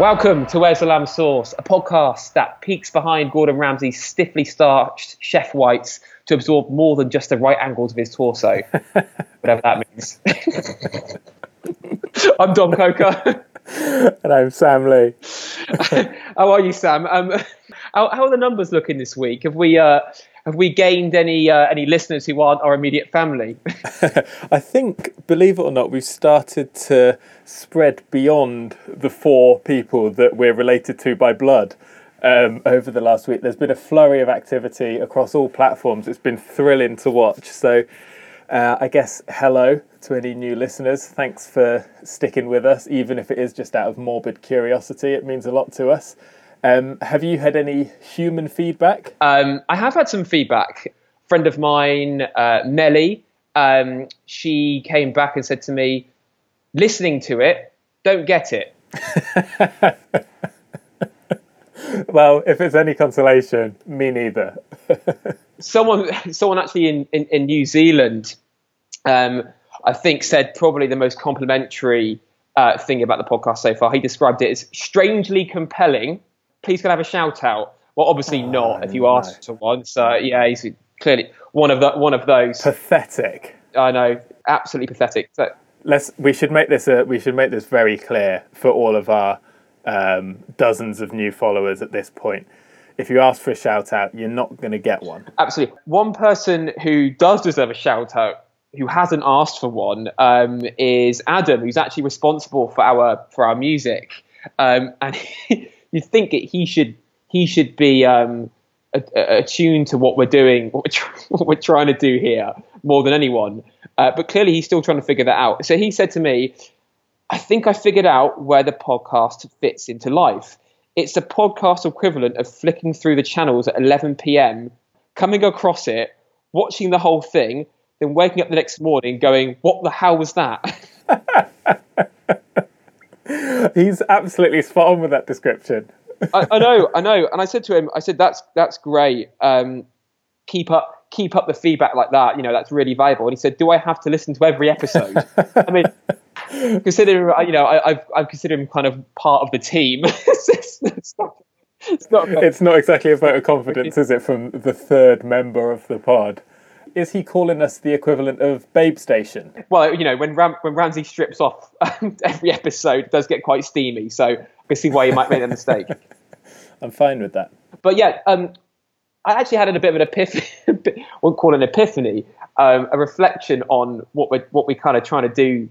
Welcome to Where's the Lamb Sauce, a podcast that peeks behind Gordon Ramsay's stiffly starched chef whites to absorb more than just the right angles of his torso, whatever that means. I'm Dom Coker. and I'm Sam Lee. how are you, Sam? Um, how, how, are the numbers looking this week? Have we uh, have we gained any uh, any listeners who aren't our immediate family? I think, believe it or not, we've started to spread beyond the four people that we're related to by blood. Um, over the last week, there's been a flurry of activity across all platforms. It's been thrilling to watch. So, uh, I guess hello to any new listeners. Thanks for sticking with us, even if it is just out of morbid curiosity. It means a lot to us. Um, have you had any human feedback? Um, I have had some feedback. A friend of mine, uh, Melly, um, she came back and said to me, listening to it, don't get it. well, if it's any consolation, me neither. someone, someone actually in, in, in New Zealand, um, I think, said probably the most complimentary uh, thing about the podcast so far. He described it as strangely compelling please can I have a shout out? Well, obviously oh, not if you no. ask for one. So yeah, he's clearly one of the one of those. Pathetic. I know, absolutely pathetic. So, Let's. We should make this a. We should make this very clear for all of our um, dozens of new followers at this point. If you ask for a shout out, you're not going to get one. Absolutely. One person who does deserve a shout out, who hasn't asked for one, um, is Adam, who's actually responsible for our for our music, um, and. He, you think it, he should he should be um, attuned to what we're doing, what we're, what we're, trying to do here more than anyone. Uh, but clearly, he's still trying to figure that out. So he said to me, "I think I figured out where the podcast fits into life. It's the podcast equivalent of flicking through the channels at 11 p.m., coming across it, watching the whole thing." Then waking up the next morning going, What the hell was that? He's absolutely spot on with that description. I, I, know, I know. And I said to him, I said, "That's that's great. Um, keep up, keep up the feedback like that. You know, that's really valuable." And he said, "Do I have to listen to every episode?" I mean, consider you know, I, have I've considered him kind of part of the team. it's, it's, not, it's, not, it's not exactly a vote of confidence, is it, from the third member of the pod? Is he calling us the equivalent of Babe Station? Well, you know, when Ram- when Ramsay strips off every episode, it does get quite steamy. So I can see why you might make that mistake. I'm fine with that. But yeah, um, I actually had a bit of an epiphany. Won't call it an epiphany. Um, a reflection on what we're what we're kind of trying to do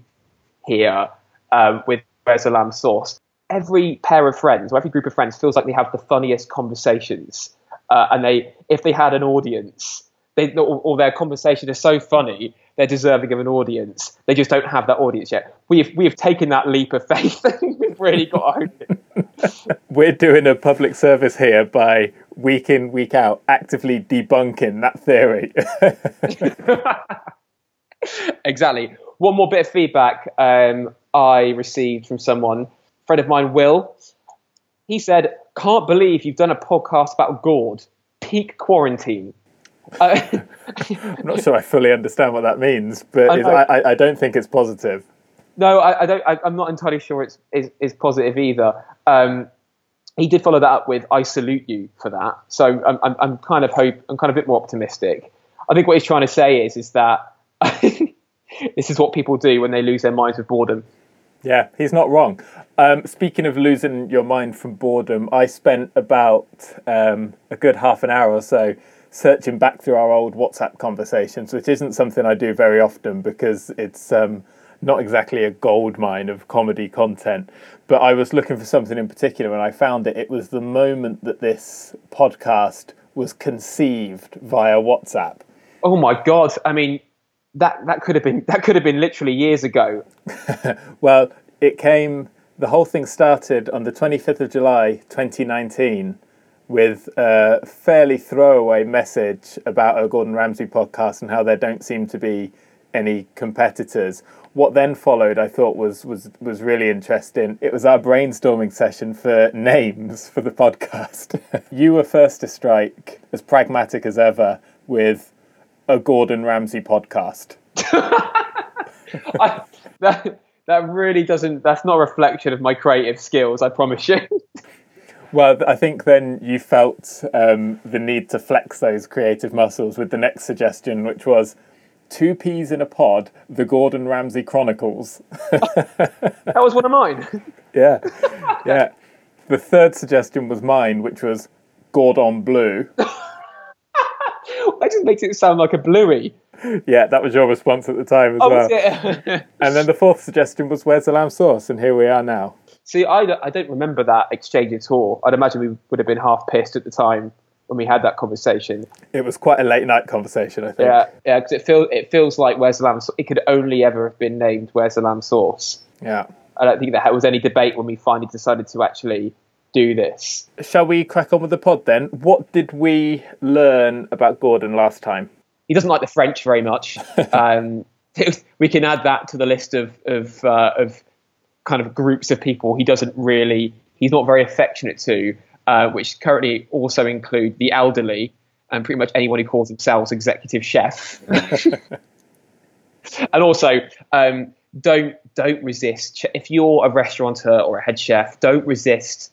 here um, with Where's the Lamb Sauce. Every pair of friends or every group of friends feels like they have the funniest conversations, uh, and they if they had an audience they, or, or, their conversation is so funny, they're deserving of an audience. They just don't have that audience yet. We have we have taken that leap of faith and we've really got to own it. We're doing a public service here by week in week out actively debunking that theory. exactly. One more bit of feedback um, I received from someone, a friend of mine, Will. He said, "Can't believe you've done a podcast about Gord. Peak quarantine." I'm not sure I fully understand what that means, but I, I, I don't think it's positive. No, I, I don't. I, am not entirely sure it's is, is positive either. Um, he did follow that up with "I salute you" for that, so I'm, I'm, I'm kind of hope I'm kind of a bit more optimistic. I think what he's trying to say is is that this is what people do when they lose their minds with boredom. Yeah, he's not wrong. Um, speaking of losing your mind from boredom, I spent about um, a good half an hour or so searching back through our old WhatsApp conversations, which isn't something I do very often because it's um, not exactly a gold mine of comedy content. But I was looking for something in particular and I found it. It was the moment that this podcast was conceived via WhatsApp. Oh my god! I mean, that that could have been that could have been literally years ago. well, it came. The whole thing started on the 25th of July, 2019 with a fairly throwaway message about a Gordon Ramsay podcast and how there don't seem to be any competitors. What then followed, I thought was was was really interesting. It was our brainstorming session for names for the podcast. you were first to strike, as pragmatic as ever, with a Gordon Ramsay podcast. I, that, that really doesn't. That's not a reflection of my creative skills. I promise you. Well, I think then you felt um, the need to flex those creative muscles with the next suggestion, which was Two Peas in a Pod, The Gordon Ramsay Chronicles. that was one of mine. yeah, yeah. The third suggestion was mine, which was Gordon Blue. that just makes it sound like a bluey. Yeah, that was your response at the time as Oh, well. And then the fourth suggestion was Where's the Lamb Sauce? And here we are now. See, I don't, I don't remember that exchange at all. I'd imagine we would have been half pissed at the time when we had that conversation. It was quite a late night conversation, I think. Yeah, yeah, because it feels it feels like where's the lamb? It could only ever have been named where's the lamb sauce. Yeah. I don't think there was any debate when we finally decided to actually do this. Shall we crack on with the pod then? What did we learn about Gordon last time? He doesn't like the French very much. um, we can add that to the list of of uh, of kind of groups of people he doesn't really. He's not very affectionate to, uh, which currently also include the elderly and pretty much anyone who calls themselves executive chef. and also, um, don't don't resist if you're a restaurateur or a head chef. Don't resist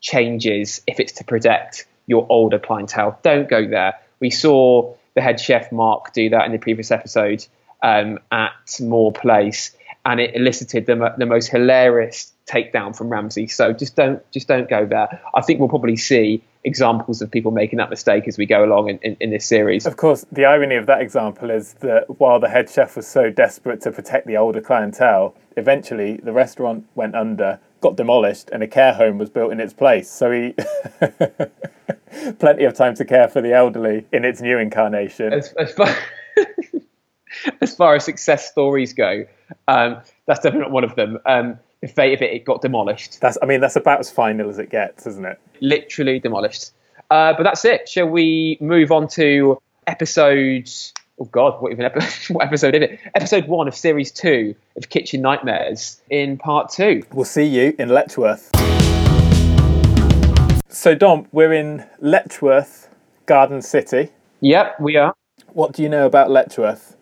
changes if it's to protect your older clientele. Don't go there. We saw the head chef Mark do that in the previous episode um, at Moore Place, and it elicited the, the most hilarious takedown from Ramsay. So just don't just don't go there. I think we'll probably see examples of people making that mistake as we go along in, in, in this series. Of course, the irony of that example is that while the head chef was so desperate to protect the older clientele, eventually the restaurant went under, got demolished, and a care home was built in its place. So he. Plenty of time to care for the elderly in its new incarnation. as, as far as far as success stories go, um, that's definitely not one of them. Um, the fate of it, it got demolished, That's, I mean, that's about as final as it gets, isn't it? literally demolished. Uh, but that's it. Shall we move on to episode? Oh God, what even epi- what episode is it? Episode one of series two of Kitchen Nightmares in part two. We'll see you in Letchworth. So, Dom, we're in Letchworth, Garden City. Yep, we are. What do you know about Letchworth?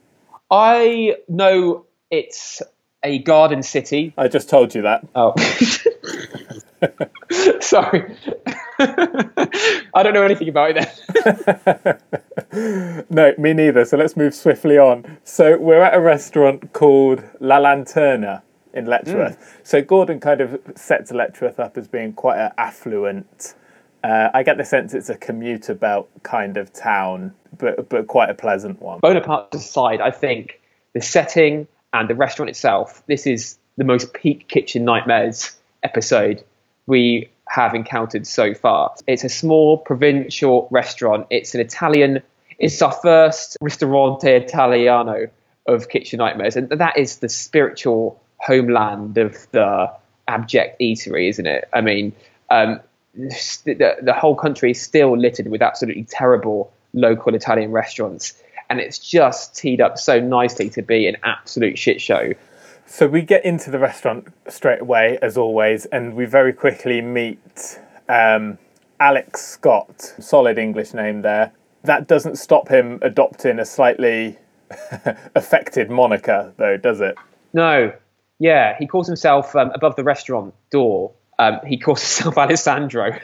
I know it's a garden city. I just told you that. Oh. Sorry. I don't know anything about it then. No, me neither. So let's move swiftly on. So we're at a restaurant called La Lanterna in Letchworth. So Gordon kind of sets Letchworth up as being quite an affluent. Uh, I get the sense it's a commuter belt kind of town, but but quite a pleasant one. Bonaparte aside, I think the setting and the restaurant itself, this is the most peak kitchen nightmares episode we have encountered so far. It's a small provincial restaurant. It's an Italian, it's our first ristorante italiano of kitchen nightmares. And that is the spiritual homeland of the abject eatery, isn't it? I mean, um, the, the whole country is still littered with absolutely terrible local Italian restaurants. And it's just teed up so nicely to be an absolute shit show. So we get into the restaurant straight away, as always, and we very quickly meet um, Alex Scott, solid English name there. That doesn't stop him adopting a slightly affected moniker, though, does it? No, yeah, he calls himself um, above the restaurant door. Um, he calls himself Alessandro.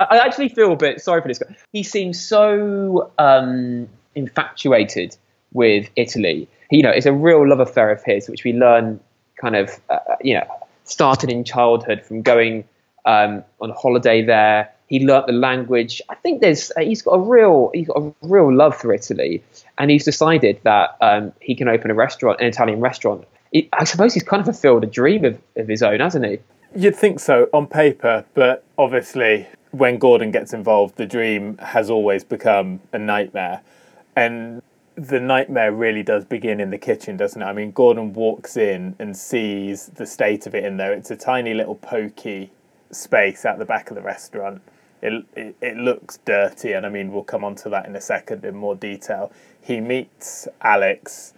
I, actually feel a bit sorry for this guy. He seems so um, infatuated with Italy. You know, it's a real love affair of his, which we learn kind of, uh, you know, started in childhood from going um, on holiday there. He learnt the language. I think there's uh, he's got a real he's got a real love for Italy, and he's decided that um, he can open a restaurant, an Italian restaurant. He, I suppose he's kind of fulfilled a dream of, of his own, hasn't he? You'd think so on paper, but obviously, when Gordon gets involved, the dream has always become a nightmare. And the nightmare really does begin in the kitchen, doesn't it? I mean, Gordon walks in and sees the state of it in there. It's a tiny little pokey space at the back of the restaurant. It, it, it looks dirty, and I mean, we'll come on to that in a second in more detail. He meets Alex,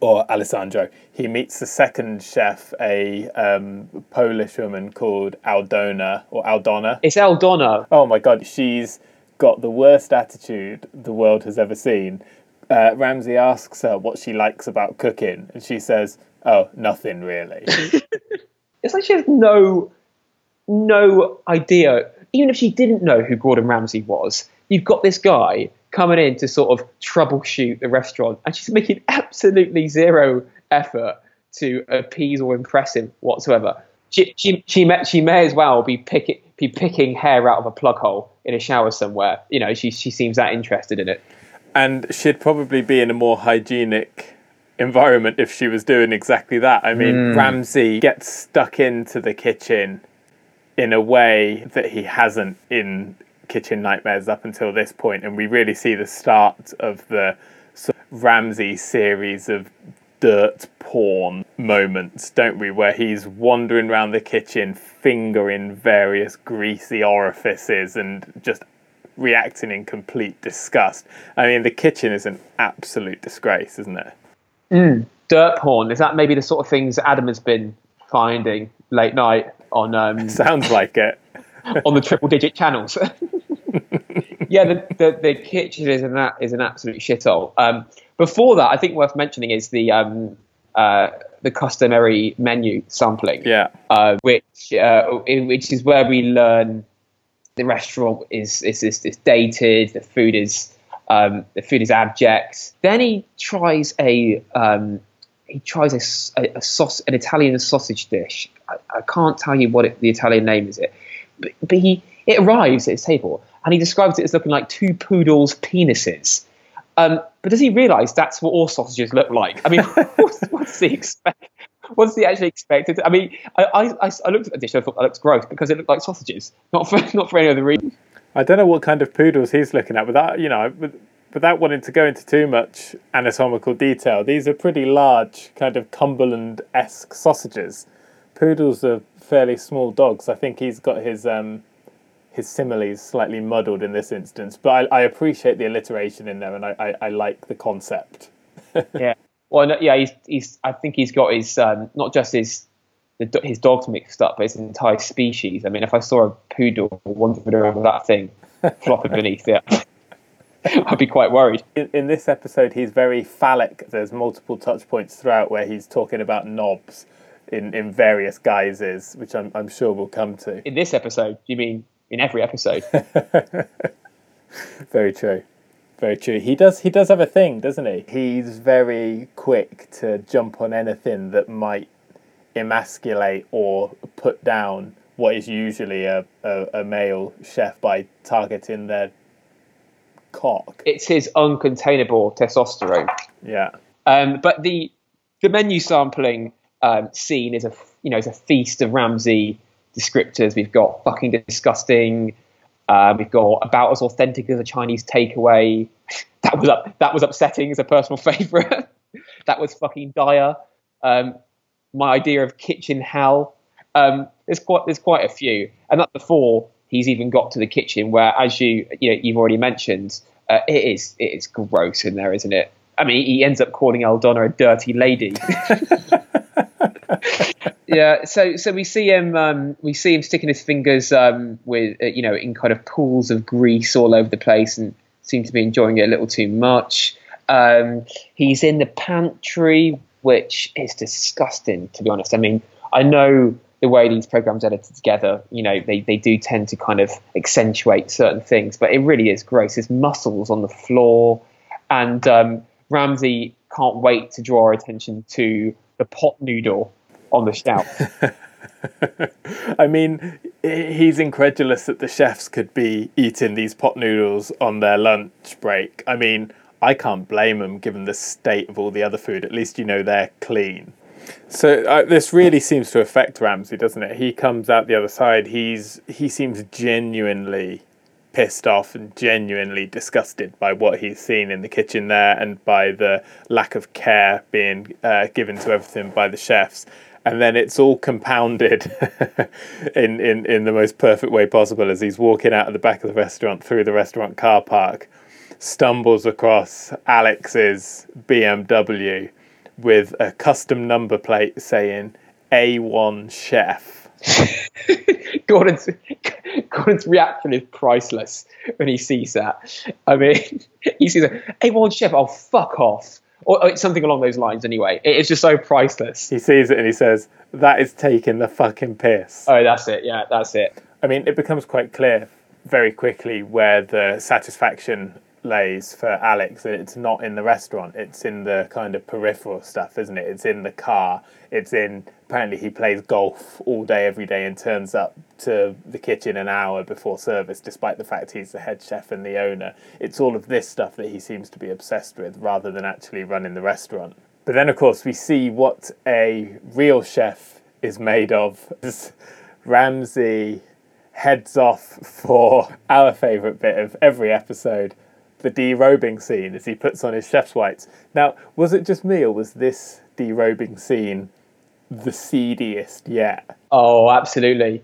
or Alessandro. He meets the second chef, a um, Polish woman called Aldona, or Aldona. It's Aldona. Oh my god, she's got the worst attitude the world has ever seen. uh, Ramsay asks her what she likes about cooking, and she says, "Oh, nothing really." it's like she has no no idea. Even if she didn't know who Gordon Ramsay was, you've got this guy coming in to sort of troubleshoot the restaurant, and she's making absolutely zero effort to appease or impress him whatsoever. She she she may, she may as well be picking be picking hair out of a plug hole in a shower somewhere. You know, she she seems that interested in it. And she'd probably be in a more hygienic environment if she was doing exactly that. I mean, mm. Ramsay gets stuck into the kitchen in a way that he hasn't in Kitchen Nightmares up until this point, and we really see the start of the sort of Ramsay series of dirt porn moments, don't we? Where he's wandering around the kitchen, fingering various greasy orifices, and just reacting in complete disgust. I mean, the kitchen is an absolute disgrace, isn't it? Mm. Dirt porn is that maybe the sort of things Adam has been finding late night on? Um, Sounds like it. On the triple digit channels. yeah, the, the, the kitchen is an is an absolute shithole. Um, before that, I think worth mentioning is the um, uh, the customary menu sampling. Yeah, uh, which uh, which is where we learn the restaurant is is, is, is dated, the food is um, the food is abject. Then he tries a um, he tries a, a, a sauce, an Italian sausage dish. I, I can't tell you what it, the Italian name is it, but, but he it arrives at his table and he describes it as looking like two poodles' penises. Um, but does he realise that's what all sausages look like? I mean, what's, what's he expect? What's he actually expected? I mean, I, I, I looked at the dish and I thought that looks gross because it looked like sausages, not for not for any other reason. I don't know what kind of poodles he's looking at, without you know, without wanting to go into too much anatomical detail. These are pretty large, kind of Cumberland-esque sausages. Poodles are fairly small dogs. I think he's got his um, his similes slightly muddled in this instance, but I, I appreciate the alliteration in there, and I, I, I like the concept. yeah, well, yeah, he's, he's. I think he's got his um, not just his the, his dogs mixed up, but his entire species. I mean, if I saw a poodle wandering around that thing flopping beneath it, I'd be quite worried. In, in, this episode, he's very phallic. There's multiple touch points throughout where he's talking about knobs in, in various guises, which I'm, I'm sure we'll come to. In this episode, you mean in every episode. very true. Very true. He does he does have a thing, doesn't he? He's very quick to jump on anything that might emasculate or put down what is usually a, a, a male chef by targeting their cock. It's his uncontainable testosterone. Yeah. Um, but the the menu sampling um, scene is a you know is a feast of Ramsay descriptors. We've got fucking disgusting. Uh, we've got about as authentic as a Chinese takeaway. that was up, that was upsetting as a personal favourite. that was fucking dire. Um, my idea of kitchen hell. Um, there's quite there's quite a few, and that before he's even got to the kitchen, where as you you know you've already mentioned, uh, it is it is gross in there, isn't it? I mean, he ends up calling Aldona a dirty lady. yeah, so so we see him um, we see him sticking his fingers um, with uh, you know in kind of pools of grease all over the place and seems to be enjoying it a little too much. Um, he's in the pantry, which is disgusting to be honest. I mean, I know the way these programs edited together, you know, they, they do tend to kind of accentuate certain things, but it really is gross. There's mussels on the floor, and um, Ramsay can't wait to draw our attention to the pot noodle on the shelf. I mean, he's incredulous that the chefs could be eating these pot noodles on their lunch break. I mean, I can't blame them given the state of all the other food. At least you know they're clean. So uh, this really seems to affect Ramsay, doesn't it? He comes out the other side. He's he seems genuinely pissed off and genuinely disgusted by what he's seen in the kitchen there and by the lack of care being uh, given to everything by the chefs and then it's all compounded in, in, in the most perfect way possible as he's walking out of the back of the restaurant through the restaurant car park, stumbles across Alex's BMW with a custom number plate saying A1 Chef. Gordon's, Gordon's reaction is priceless when he sees that. I mean, he sees a, hey, one chef, oh, fuck off. Or, or something along those lines anyway. It is just so priceless. He sees it and he says, that is taking the fucking piss. Oh, that's it. Yeah, that's it. I mean, it becomes quite clear very quickly where the satisfaction lays for Alex. And it's not in the restaurant. It's in the kind of peripheral stuff, isn't it? It's in the car. It's in apparently he plays golf all day every day and turns up to the kitchen an hour before service despite the fact he's the head chef and the owner. It's all of this stuff that he seems to be obsessed with rather than actually running the restaurant. But then of course we see what a real chef is made of. Ramsay heads off for our favourite bit of every episode, the derobing scene as he puts on his chef's whites. Now, was it just me or was this derobing scene the seediest yet? Oh, absolutely.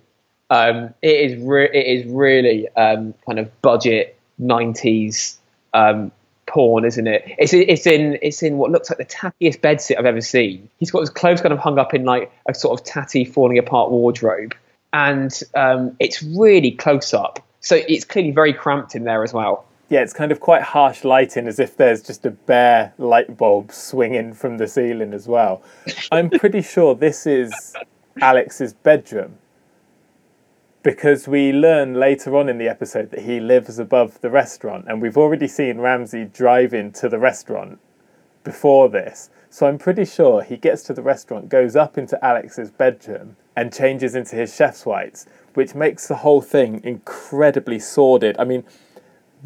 Um, it is re- it is really um, kind of budget '90s um, porn, isn't it? It's it's in it's in what looks like the tattiest bedsit I've ever seen. He's got his clothes kind of hung up in like a sort of tatty, falling apart wardrobe, and um, it's really close up. So it's clearly very cramped in there as well yeah, it's kind of quite harsh lighting, as if there's just a bare light bulb swinging from the ceiling as well. I'm pretty sure this is Alex's bedroom because we learn later on in the episode that he lives above the restaurant, and we've already seen Ramsay driving to the restaurant before this. So I'm pretty sure he gets to the restaurant, goes up into Alex's bedroom, and changes into his chef's whites, which makes the whole thing incredibly sordid. I mean,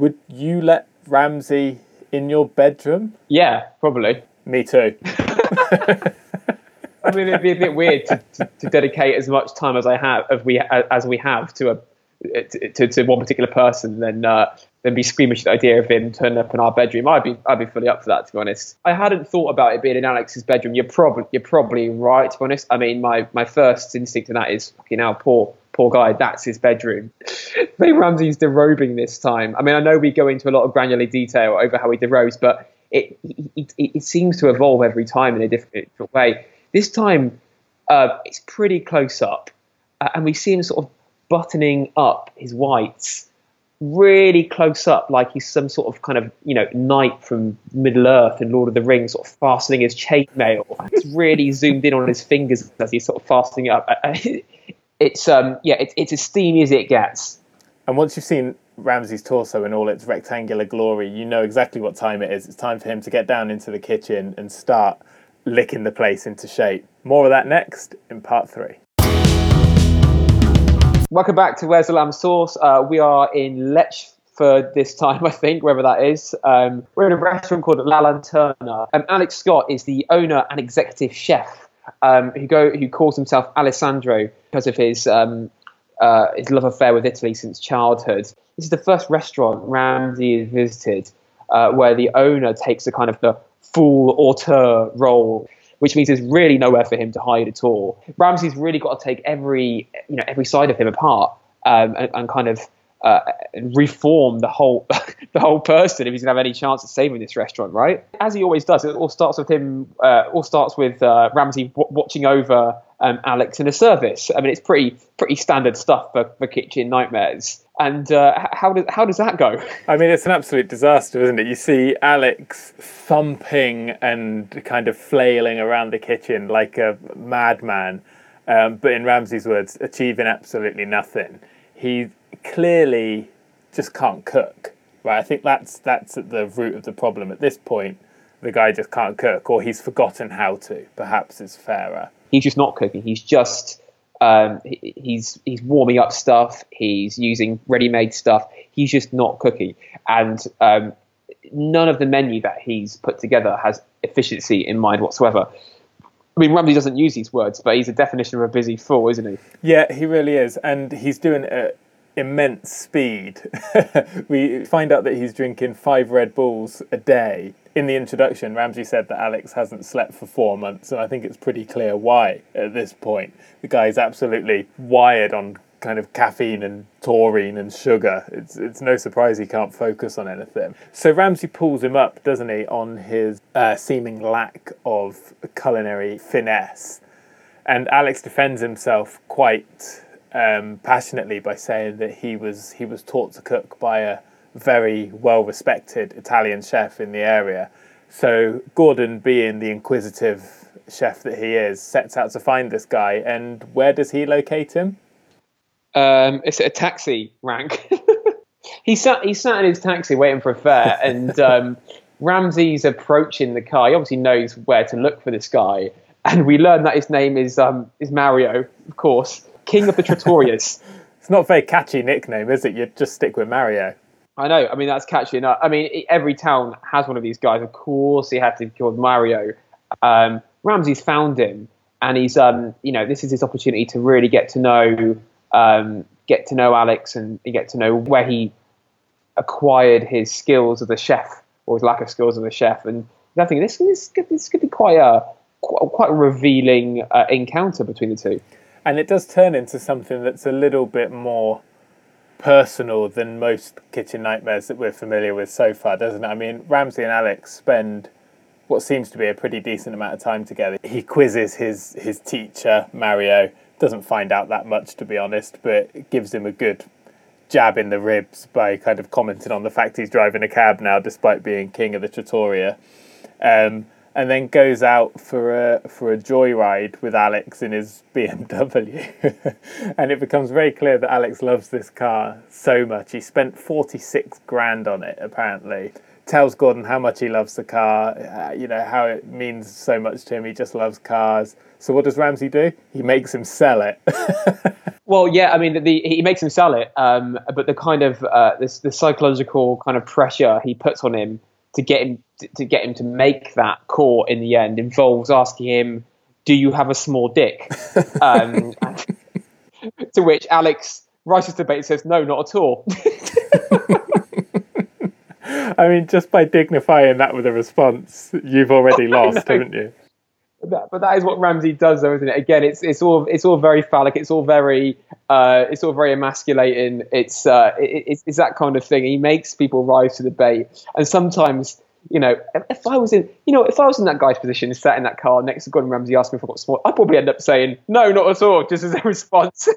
would you let Ramsay in your bedroom? Yeah, probably. Me too. I mean, it'd be a bit weird to, to, to, dedicate as much time as I have, as we as we have to a to, to one particular person, then uh, then be squeamish at the idea of him turning up in our bedroom. I'd be I'd be fully up for that, to be honest. I hadn't thought about it being in Alex's bedroom. You're probably you're probably right, to be honest. I mean, my my first instinct in that is fucking hell, poor poor guy, that's his bedroom. Maybe Ramsay's derobing this time. I mean, I know we go into a lot of granular detail over how he derobes, but it, it, it, seems to evolve every time in a different, different way. This time, uh, it's pretty close up, uh, and we see him sort of buttoning up his whites really close up, like he's some sort of kind of you know knight from Middle Earth in Lord of the Rings, sort of fastening his chainmail. It's really zoomed in on his fingers as he's sort of fastening it up. it's um yeah, it's it's as steamy as it gets. And once you've seen Ramsay's torso in all its rectangular glory, you know exactly what time it is. It's time for him to get down into the kitchen and start licking the place into shape. More of that next in part three. Welcome back to Where's the Lamb Sauce. Uh, we are in Lech for this time, I think, wherever that is. Um, we're in a restaurant called La Lanterna. Um, Alex Scott is the owner and executive chef um, who go who calls himself Alessandro because of his um, uh, his love affair with Italy since childhood. This is the first restaurant Ramsay has visited uh, where the owner takes a kind of the full auteur role, which means there's really nowhere for him to hide at all. Ramsay's really got to take every you know every side of him apart um, and, and, kind of uh, reform the whole the whole person if he's gonna have any chance of saving this restaurant, right? As he always does, it all starts with him. Uh, all starts with uh, Ramsay w- watching over um, Alex in a service. I mean, it's pretty pretty standard stuff for, for kitchen nightmares. And uh, how does how does that go? I mean, it's an absolute disaster, isn't it? You see Alex thumping and kind of flailing around the kitchen like a madman, um, but in Ramsay's words, achieving absolutely nothing. He clearly just can't cook. Right, I think that's that's at the root of the problem at this point. The guy just can't cook, or he's forgotten how to. Perhaps is fairer. He's just not cooking. He's just um, he, he's he's warming up stuff. He's using ready-made stuff. He's just not cooking, and um, none of the menu that he's put together has efficiency in mind whatsoever. I mean, Ramsay doesn't use these words, but he's a definition of a busy fool, isn't he? Yeah, he really is, and he's doing it immense speed. we find out that he's drinking five Red Bulls a day. In the introduction, Ramsay said that Alex hasn't slept for four months, and I think it's pretty clear why at this point. The guy's absolutely wired on kind of caffeine and taurine and sugar. It's it's no surprise he can't focus on anything. So Ramsay pulls him up, doesn't he, on his uh, seeming lack of culinary finesse, and Alex defends himself quite um, passionately by saying that he was he was taught to cook by a very well respected Italian chef in the area. So Gordon, being the inquisitive chef that he is, sets out to find this guy. And where does he locate him? Um, it's a taxi rank. he sat he sat in his taxi waiting for a fare, and um, Ramsay's approaching the car. He obviously knows where to look for this guy, and we learn that his name is um, is Mario, of course, King of the Trattorias. it's not a very catchy nickname, is it? You'd just stick with Mario. I know. I mean, that's catchy enough. I mean, every town has one of these guys. Of course, he had to be called Mario. Um, Ramsay's found him, and he's, um, you know, this is his opportunity to really get to know, um, get to know Alex, and get to know where he acquired his skills as a chef or his lack of skills as a chef. And I think this this could, this could be quite a quite a revealing uh, encounter between the two. And it does turn into something that's a little bit more personal than most kitchen nightmares that we're familiar with so far, doesn't it? I mean, Ramsay and Alex spend what seems to be a pretty decent amount of time together. He quizzes his his teacher Mario. Doesn't find out that much, to be honest, but gives him a good jab in the ribs by kind of commenting on the fact he's driving a cab now, despite being king of the trattoria. Um, and then goes out for a for a joyride with Alex in his BMW, and it becomes very clear that Alex loves this car so much. He spent forty six grand on it apparently. Tells Gordon how much he loves the car, uh, you know how it means so much to him. He just loves cars. So what does Ramsay do? He makes him sell it. well, yeah, I mean, the, the, he makes him sell it, um, but the kind of uh, this the psychological kind of pressure he puts on him to get him to get him to make that call in the end involves asking him, "Do you have a small dick?" um, to which Alex rises to debate says, "No, not at all." I mean, just by dignifying that with a response, you've already lost, haven't you? But, but that is what Ramsay does, though, isn't it? Again, it's it's all it's all very phallic. It's all very uh, it's all very emasculating. It's uh, it, it's, it's that kind of thing. He makes people rise to the bait, and sometimes you know, if I was in, you know, if I was in that guy's position, sat in that car next to Gordon Ramsay, asking if I got small, I'd probably end up saying no, not at all, just as a response.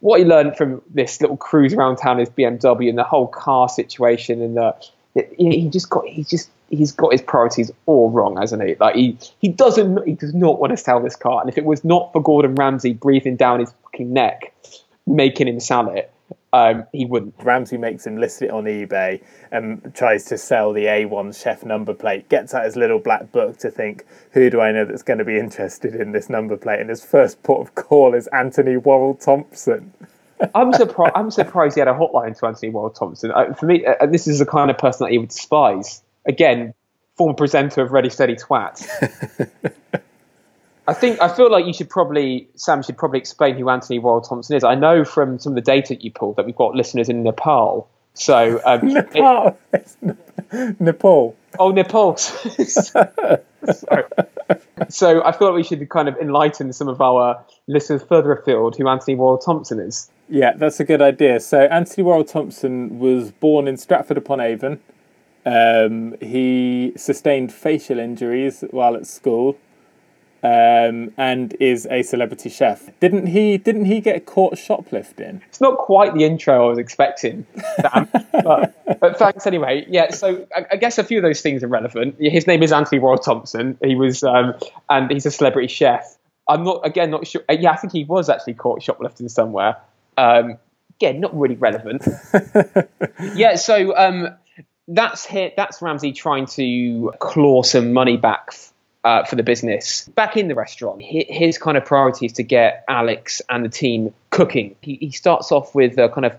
what he learned from this little cruise around town is BMW and the whole car situation, and the he just got he just he's got his priorities all wrong, hasn't he? Like he he doesn't he does not want to sell this car, and if it was not for Gordon Ramsay breathing down his fucking neck, making him sell it, um, he wouldn't. Ramsay makes him list it on eBay and tries to sell the A1 chef number plate. Gets out his little black book to think, who do I know that's going to be interested in this number plate? And his first port of call is Anthony Worrell Thompson. I'm surprised. I'm surprised he had a hotline to Anthony Worrell Thompson. Uh, for me, uh, this is the kind of person that he would despise. Again, former presenter of Ready Steady Twat. I think I feel like you should probably Sam should probably explain who Anthony Worrell Thompson is. I know from some of the data you pulled that we've got listeners in Nepal. So um, Nepal, it, Nepal. Oh, Nepal. so I feel like we should kind of enlighten some of our listeners further afield who Anthony Worrell Thompson is. Yeah, that's a good idea. So Anthony Worrell Thompson was born in Stratford upon Avon. Um, he sustained facial injuries while at school um, and is a celebrity chef. Didn't he? Didn't he get caught shoplifting? It's not quite the intro I was expecting, but, but, thanks anyway. Yeah, so I, I, guess a few of those things are relevant. His name is Anthony Worrell Thompson. He was, um, and he's a celebrity chef. I'm not again not sure. Yeah, I think he was actually caught shoplifting somewhere. Um, again, not really relevant. yeah, so um, that's that's Ramsay trying to claw some money back uh, for the business. Back in the restaurant, his kind of priority is to get Alex and the team cooking. He, he starts off with a kind of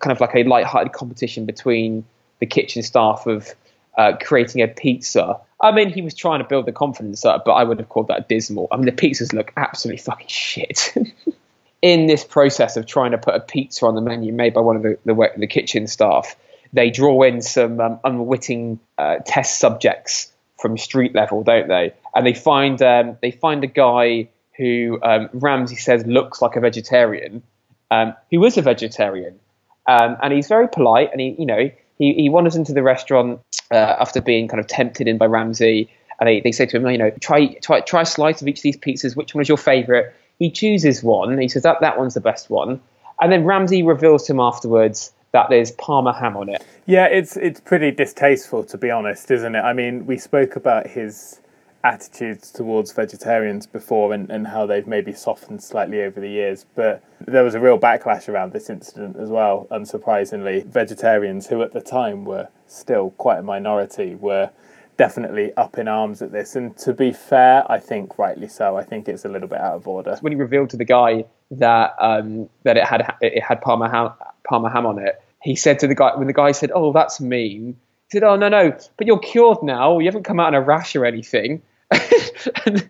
kind of like a light-hearted competition between the kitchen staff of uh, creating a pizza. I mean, he was trying to build the confidence up, but I would have called that dismal. I mean, the pizzas look absolutely fucking shit. in this process of trying to put a pizza on the menu made by one of the, the, the kitchen staff, they draw in some um, unwitting uh, test subjects from street level, don't they? And they find um, they find a guy who um, Ramsay says looks like a vegetarian, um, who is a vegetarian, um, and he's very polite, and he you know he, he wanders into the restaurant uh, after being kind of tempted in by Ramsay, and they, they say to him, you know, try try try a slice of each of these pizzas. Which one is your favourite? He chooses one. He says that that one's the best one, and then Ramsay reveals to him afterwards that there's Parma ham on it. Yeah, it's it's pretty distasteful to be honest, isn't it? I mean, we spoke about his attitudes towards vegetarians before and, and how they've maybe softened slightly over the years, but there was a real backlash around this incident as well, unsurprisingly. Vegetarians who at the time were still quite a minority were definitely up in arms at this. And to be fair, I think rightly so. I think it's a little bit out of order. When he revealed to the guy that um, that it had it had Parma ham, Parma ham on it, he said to the guy when the guy said, "Oh, that's mean." He said, "Oh no, no, but you're cured now. You haven't come out in a rash or anything." and,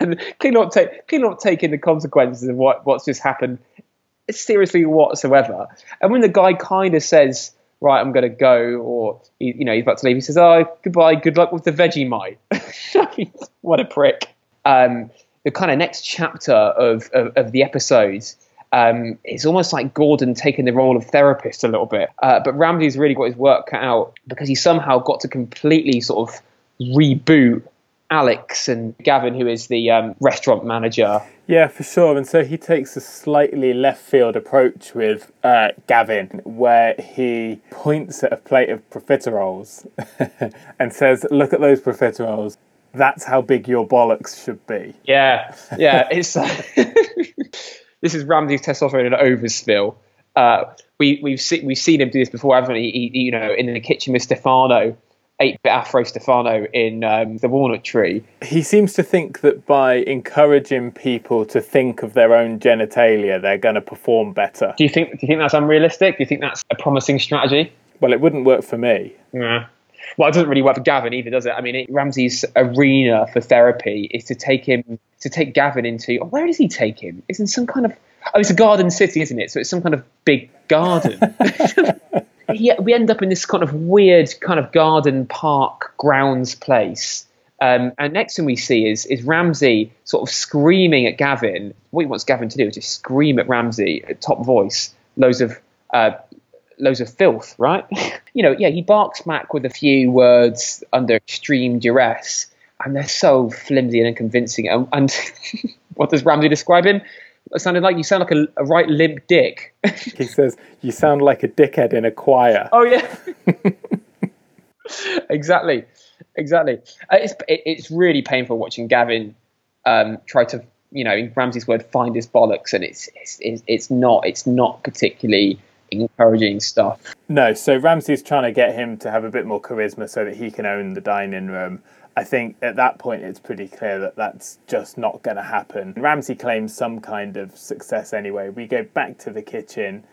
and clearly not, take, clearly not taking the consequences of what, what's just happened seriously whatsoever. And when the guy kind of says, right, I'm going to go, or he, you know, he's about to leave, he says, oh, goodbye, good luck with the Vegemite. what a prick. Um, the kind of next chapter of, of, of the episodes um, it's almost like Gordon taking the role of therapist a little bit. Uh, but Ramsay's really got his work cut out because he somehow got to completely sort of reboot Alex and Gavin, who is the um, restaurant manager. Yeah, for sure. And so he takes a slightly left field approach with uh, Gavin, where he points at a plate of profiteroles and says, Look at those profiteroles. That's how big your bollocks should be. Yeah, yeah. It's uh, this is Ramsay's testosterone in overspill. Uh, we, we've seen we've seen him do this before, haven't we? He, you know, in the kitchen with Stefano, 8-bit Afro Stefano in um, the Walnut Tree. He seems to think that by encouraging people to think of their own genitalia, they're going to perform better. Do you think? Do you think that's unrealistic? Do you think that's a promising strategy? Well, it wouldn't work for me. Yeah. Well, it doesn't really work for Gavin either, does it? I mean, it, Ramsay's arena for therapy is to take him to take Gavin into. Oh, where does he take him? It's in some kind of. Oh, it's a garden city, isn't it? So it's some kind of big garden. he, we end up in this kind of weird kind of garden park grounds place. Um, and next thing we see is is Ramsay sort of screaming at Gavin. What he wants Gavin to do is just scream at Ramsay at top voice, loads of uh, loads of filth, right? you know, yeah, he barks back with a few words under extreme duress, and they're so flimsy and unconvincing. And, and what does Ramsay describe him? It sounded like you sound like a, a right limp dick. he says, You sound like a dickhead in a choir. Oh, yeah. exactly. Exactly. Uh, it's, it, it's really painful watching Gavin um, try to, you know, in Ramsay's word, find his bollocks, and it's, it's, it's, not, it's not particularly encouraging stuff. No, so Ramsay's trying to get him to have a bit more charisma so that he can own the dining room. I think at that point it's pretty clear that that's just not going to happen. Ramsay claims some kind of success anyway. We go back to the kitchen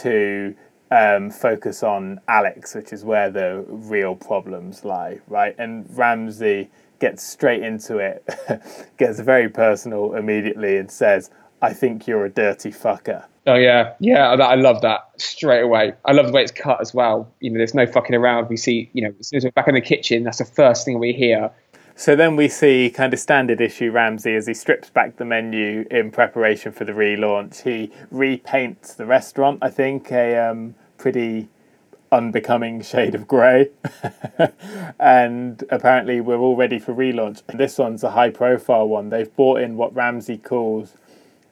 to um, focus on Alex, which is where the real problems lie, right? And Ramsay gets straight into it, gets very personal immediately, and says, I think you're a dirty fucker. Oh yeah, yeah, I love that straight away. I love the way it's cut as well. You know, there's no fucking around. We see, you know, as soon as we're back in the kitchen, that's the first thing we hear. So then we see kind of standard issue Ramsay as he strips back the menu in preparation for the relaunch. He repaints the restaurant, I think, a um, pretty unbecoming shade of grey. and apparently we're all ready for relaunch. This one's a high profile one. They've brought in what Ramsay calls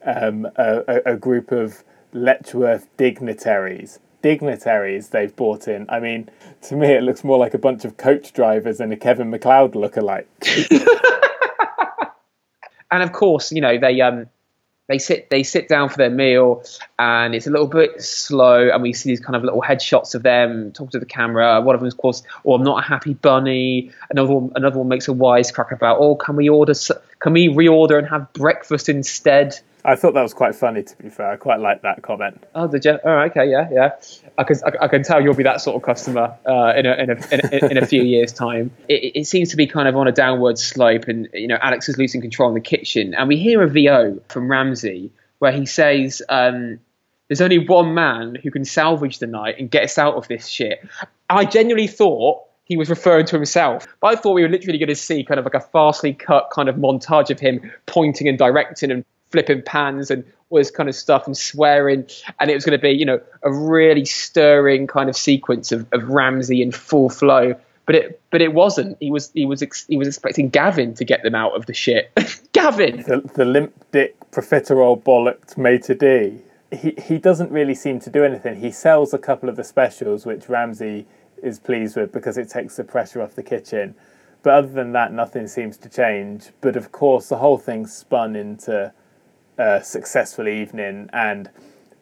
um, a, a, group of Letchworth dignitaries. Dignitaries they've brought in. I mean, to me, it looks more like a bunch of coach drivers and a Kevin McCloud lookalike. and of course, you know they um they sit they sit down for their meal, and it's a little bit slow, and we see these kind of little headshots of them talking to the camera. One of them, of course, "Oh, I'm not a happy bunny." Another one, another one makes a wisecrack about, "Oh, can we order? Can we reorder and have breakfast instead?" I thought that was quite funny. To be fair, I quite like that comment. Oh, did you? Oh, okay, yeah, yeah. I can, I, I can tell you'll be that sort of customer uh, in, a, in, a, in, a, in a few years' time. It, it, seems to be kind of on a downward slope, and you know, Alex is losing control in the kitchen, and we hear a VO from Ramsay where he says, um, "There's only one man who can salvage the night and get us out of this shit." I genuinely thought he was referring to himself. But I thought we were literally going to see kind of like a fastly cut kind of montage of him pointing and directing and flipping pans and all this kind of stuff and swearing. And it was going to be, you know, a really stirring kind of sequence of, of Ramsay in full flow. But it, but it wasn't. He was, he was, ex- he was expecting Gavin to get them out of the shit. Gavin, the, the limp dick profiterole bollocked maitre d. He he doesn't really seem to do anything. He sells a couple of the specials, which Ramsay is pleased with because it takes the pressure off the kitchen. But other than that, nothing seems to change. But of course, the whole thing spun into a successful evening and,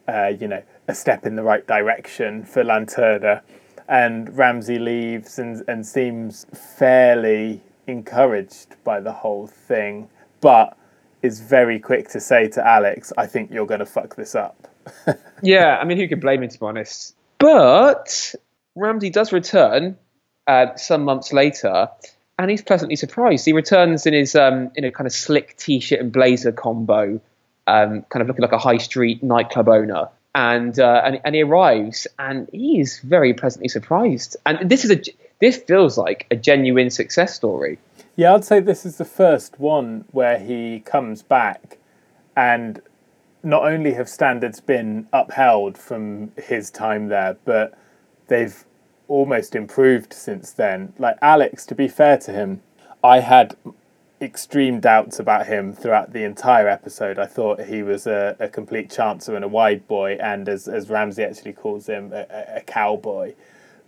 uh, you know, a step in the right direction for Lanterna. And Ramsay leaves and, and seems fairly encouraged by the whole thing, but is very quick to say to Alex, I think you're going to fuck this up. yeah, I mean, who can blame him, to be honest? But Ramsay does return uh, some months later, and he's pleasantly surprised. He returns in his um, in a kind of slick t-shirt and blazer combo, um, kind of looking like a high street nightclub owner. And, uh, and and he arrives, and he's very pleasantly surprised. And this is a this feels like a genuine success story. Yeah, I'd say this is the first one where he comes back, and not only have standards been upheld from his time there, but they've almost improved since then. Like Alex, to be fair to him, I had extreme doubts about him throughout the entire episode. I thought he was a, a complete chancer and a wide boy, and as, as Ramsay actually calls him, a, a cowboy.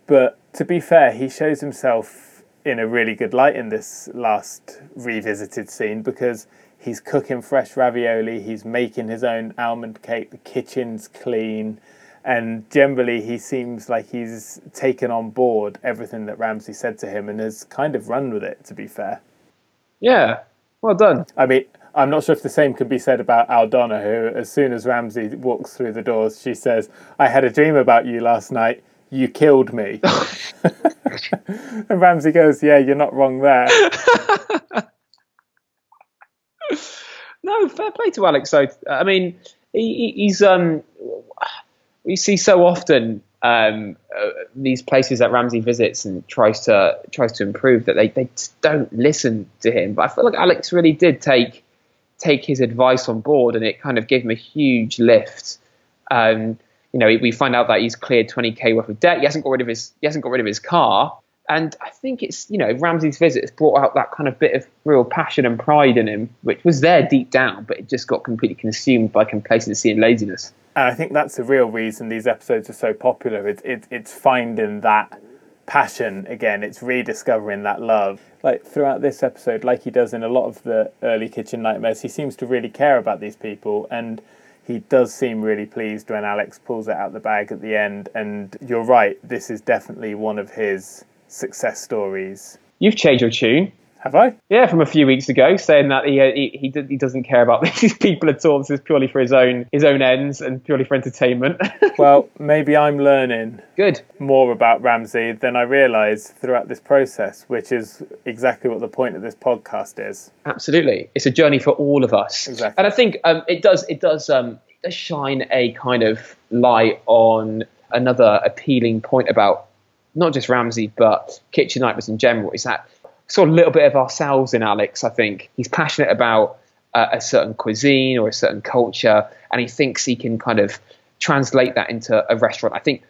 But to be fair, he shows himself in a really good light in this last revisited scene because he's cooking fresh ravioli, he's making his own almond cake, the kitchen's clean and generally he seems like he's taken on board everything that Ramsay said to him and has kind of run with it. To be fair, yeah, well done. I mean, I'm not sure if the same could be said about Aldana, who, as soon as Ramsay walks through the doors, she says, "I had a dream about you last night. You killed me." and Ramsay goes, "Yeah, you're not wrong there." no, fair play to Alex. So, I mean, he, he's um we see so often um, uh, these places that Ramsay visits and tries to tries to improve that they, they don't listen to him. But I feel like Alex really did take take his advice on board, and it kind of gave him a huge lift. Um, you know, we find out that he's cleared 20k worth of debt. He hasn't got rid of his he hasn't got rid of his car, and I think it's you know Ramsay's visit has brought out that kind of bit of real passion and pride in him, which was there deep down, but it just got completely consumed by complacency and laziness. And I think that's the real reason these episodes are so popular. It's it, it's finding that passion again. It's rediscovering that love. Like throughout this episode, like he does in a lot of the early Kitchen Nightmares, he seems to really care about these people, and he does seem really pleased when Alex pulls it out of the bag at the end. And you're right, this is definitely one of his success stories. You've changed your tune. Have I? Yeah, from a few weeks ago, saying that he uh, he, he, he doesn't care about these people at all. This is purely for his own his own ends and purely for entertainment. well, maybe I'm learning good more about Ramsay than I realised throughout this process, which is exactly what the point of this podcast is. Absolutely, it's a journey for all of us. Exactly, and I think um, it does it does um, it does shine a kind of light on another appealing point about not just Ramsay but kitchen nightmares in general. Is that of a little bit of ourselves in Alex. I think he's passionate about uh, a certain cuisine or a certain culture, and he thinks he can kind of translate that into a restaurant. I think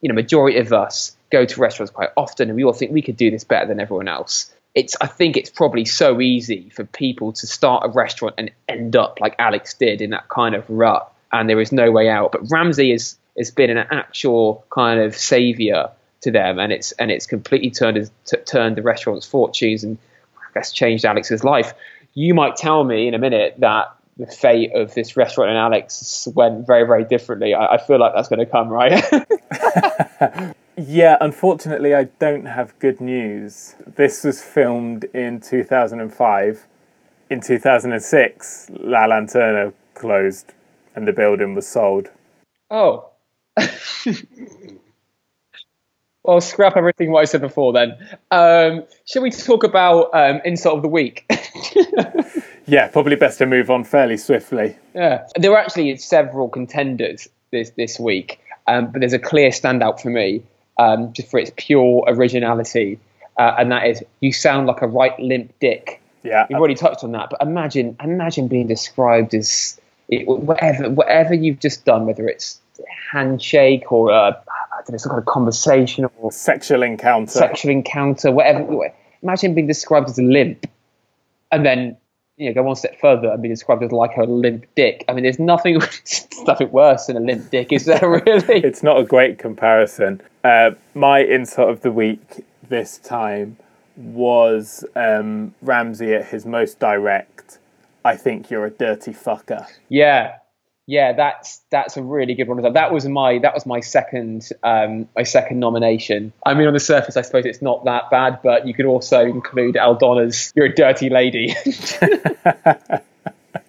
you know majority of us go to restaurants quite often, and we all think we could do this better than everyone else. It's I think it's probably so easy for people to start a restaurant and end up like Alex did in that kind of rut, and there is no way out. But Ramsay has has been an actual kind of savior to them, and it's and it's completely turned t- turned the restaurant's fortunes and I guess changed Alex's life. You might tell me in a minute that the fate of this restaurant and Alex went very very differently. I, I feel like that's going to come right. yeah, unfortunately, I don't have good news. This was filmed in 2005. In 2006, La Lanterna closed and the building was sold. Oh. Well, scrap everything what I said before then. Um, shall we talk about um, insult of the week? yeah, probably best to move on fairly swiftly. Yeah, there were actually several contenders this this week, um, but there's a clear standout for me, um, just for its pure originality, uh, and that is you sound like a right limp dick. Yeah, you've already touched on that, but imagine imagine being described as it, whatever whatever you've just done, whether it's handshake or a I don't know, some kind of conversation or sexual encounter. Sexual encounter, whatever. Imagine being described as a limp, and then you know go one step further and be described as like a limp dick. I mean, there's nothing nothing worse than a limp dick, is there really? it's not a great comparison. Uh, my insult of the week this time was um, Ramsay at his most direct. I think you're a dirty fucker. Yeah, yeah, that's that's a really good one. That was my that was my second um, my second nomination. I mean, on the surface, I suppose it's not that bad, but you could also include Aldona's "You're a dirty lady."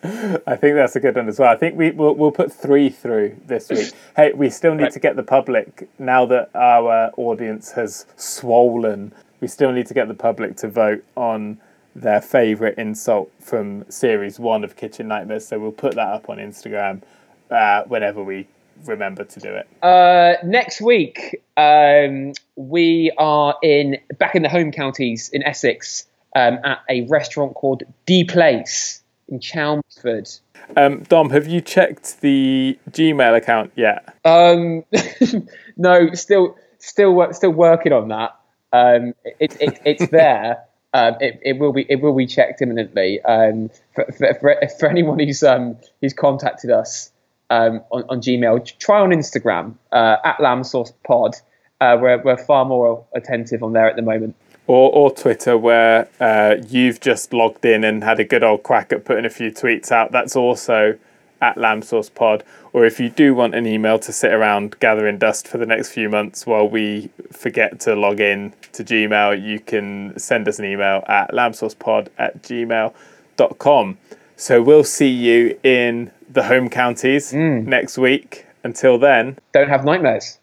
I think that's a good one as well. I think we we'll, we'll put three through this week. Hey, we still need right. to get the public now that our audience has swollen. We still need to get the public to vote on their favourite insult from series one of Kitchen Nightmares. So we'll put that up on Instagram uh, whenever we remember to do it. Uh, next week, um, we are in back in the home counties in Essex um, at a restaurant called D Place in Chelmsford. Um, Dom, have you checked the Gmail account yet? Um, no, still, still, still working on that. Um, it, it, it's there. Um, it, it, will be it will be checked imminently. Um, for, for, for, anyone who's um, who's contacted us um, on, on, Gmail, try on Instagram uh, at Lambsauce Pod. Uh, we're we're far more attentive on there at the moment. Or, or Twitter, where uh, you've just logged in and had a good old crack at putting a few tweets out. That's also at Lambsauce Pod, or if you do want an email to sit around gathering dust for the next few months while we forget to log in to Gmail, you can send us an email at lambsaucepod at gmail.com. So we'll see you in the home counties mm. next week. Until then, don't have nightmares.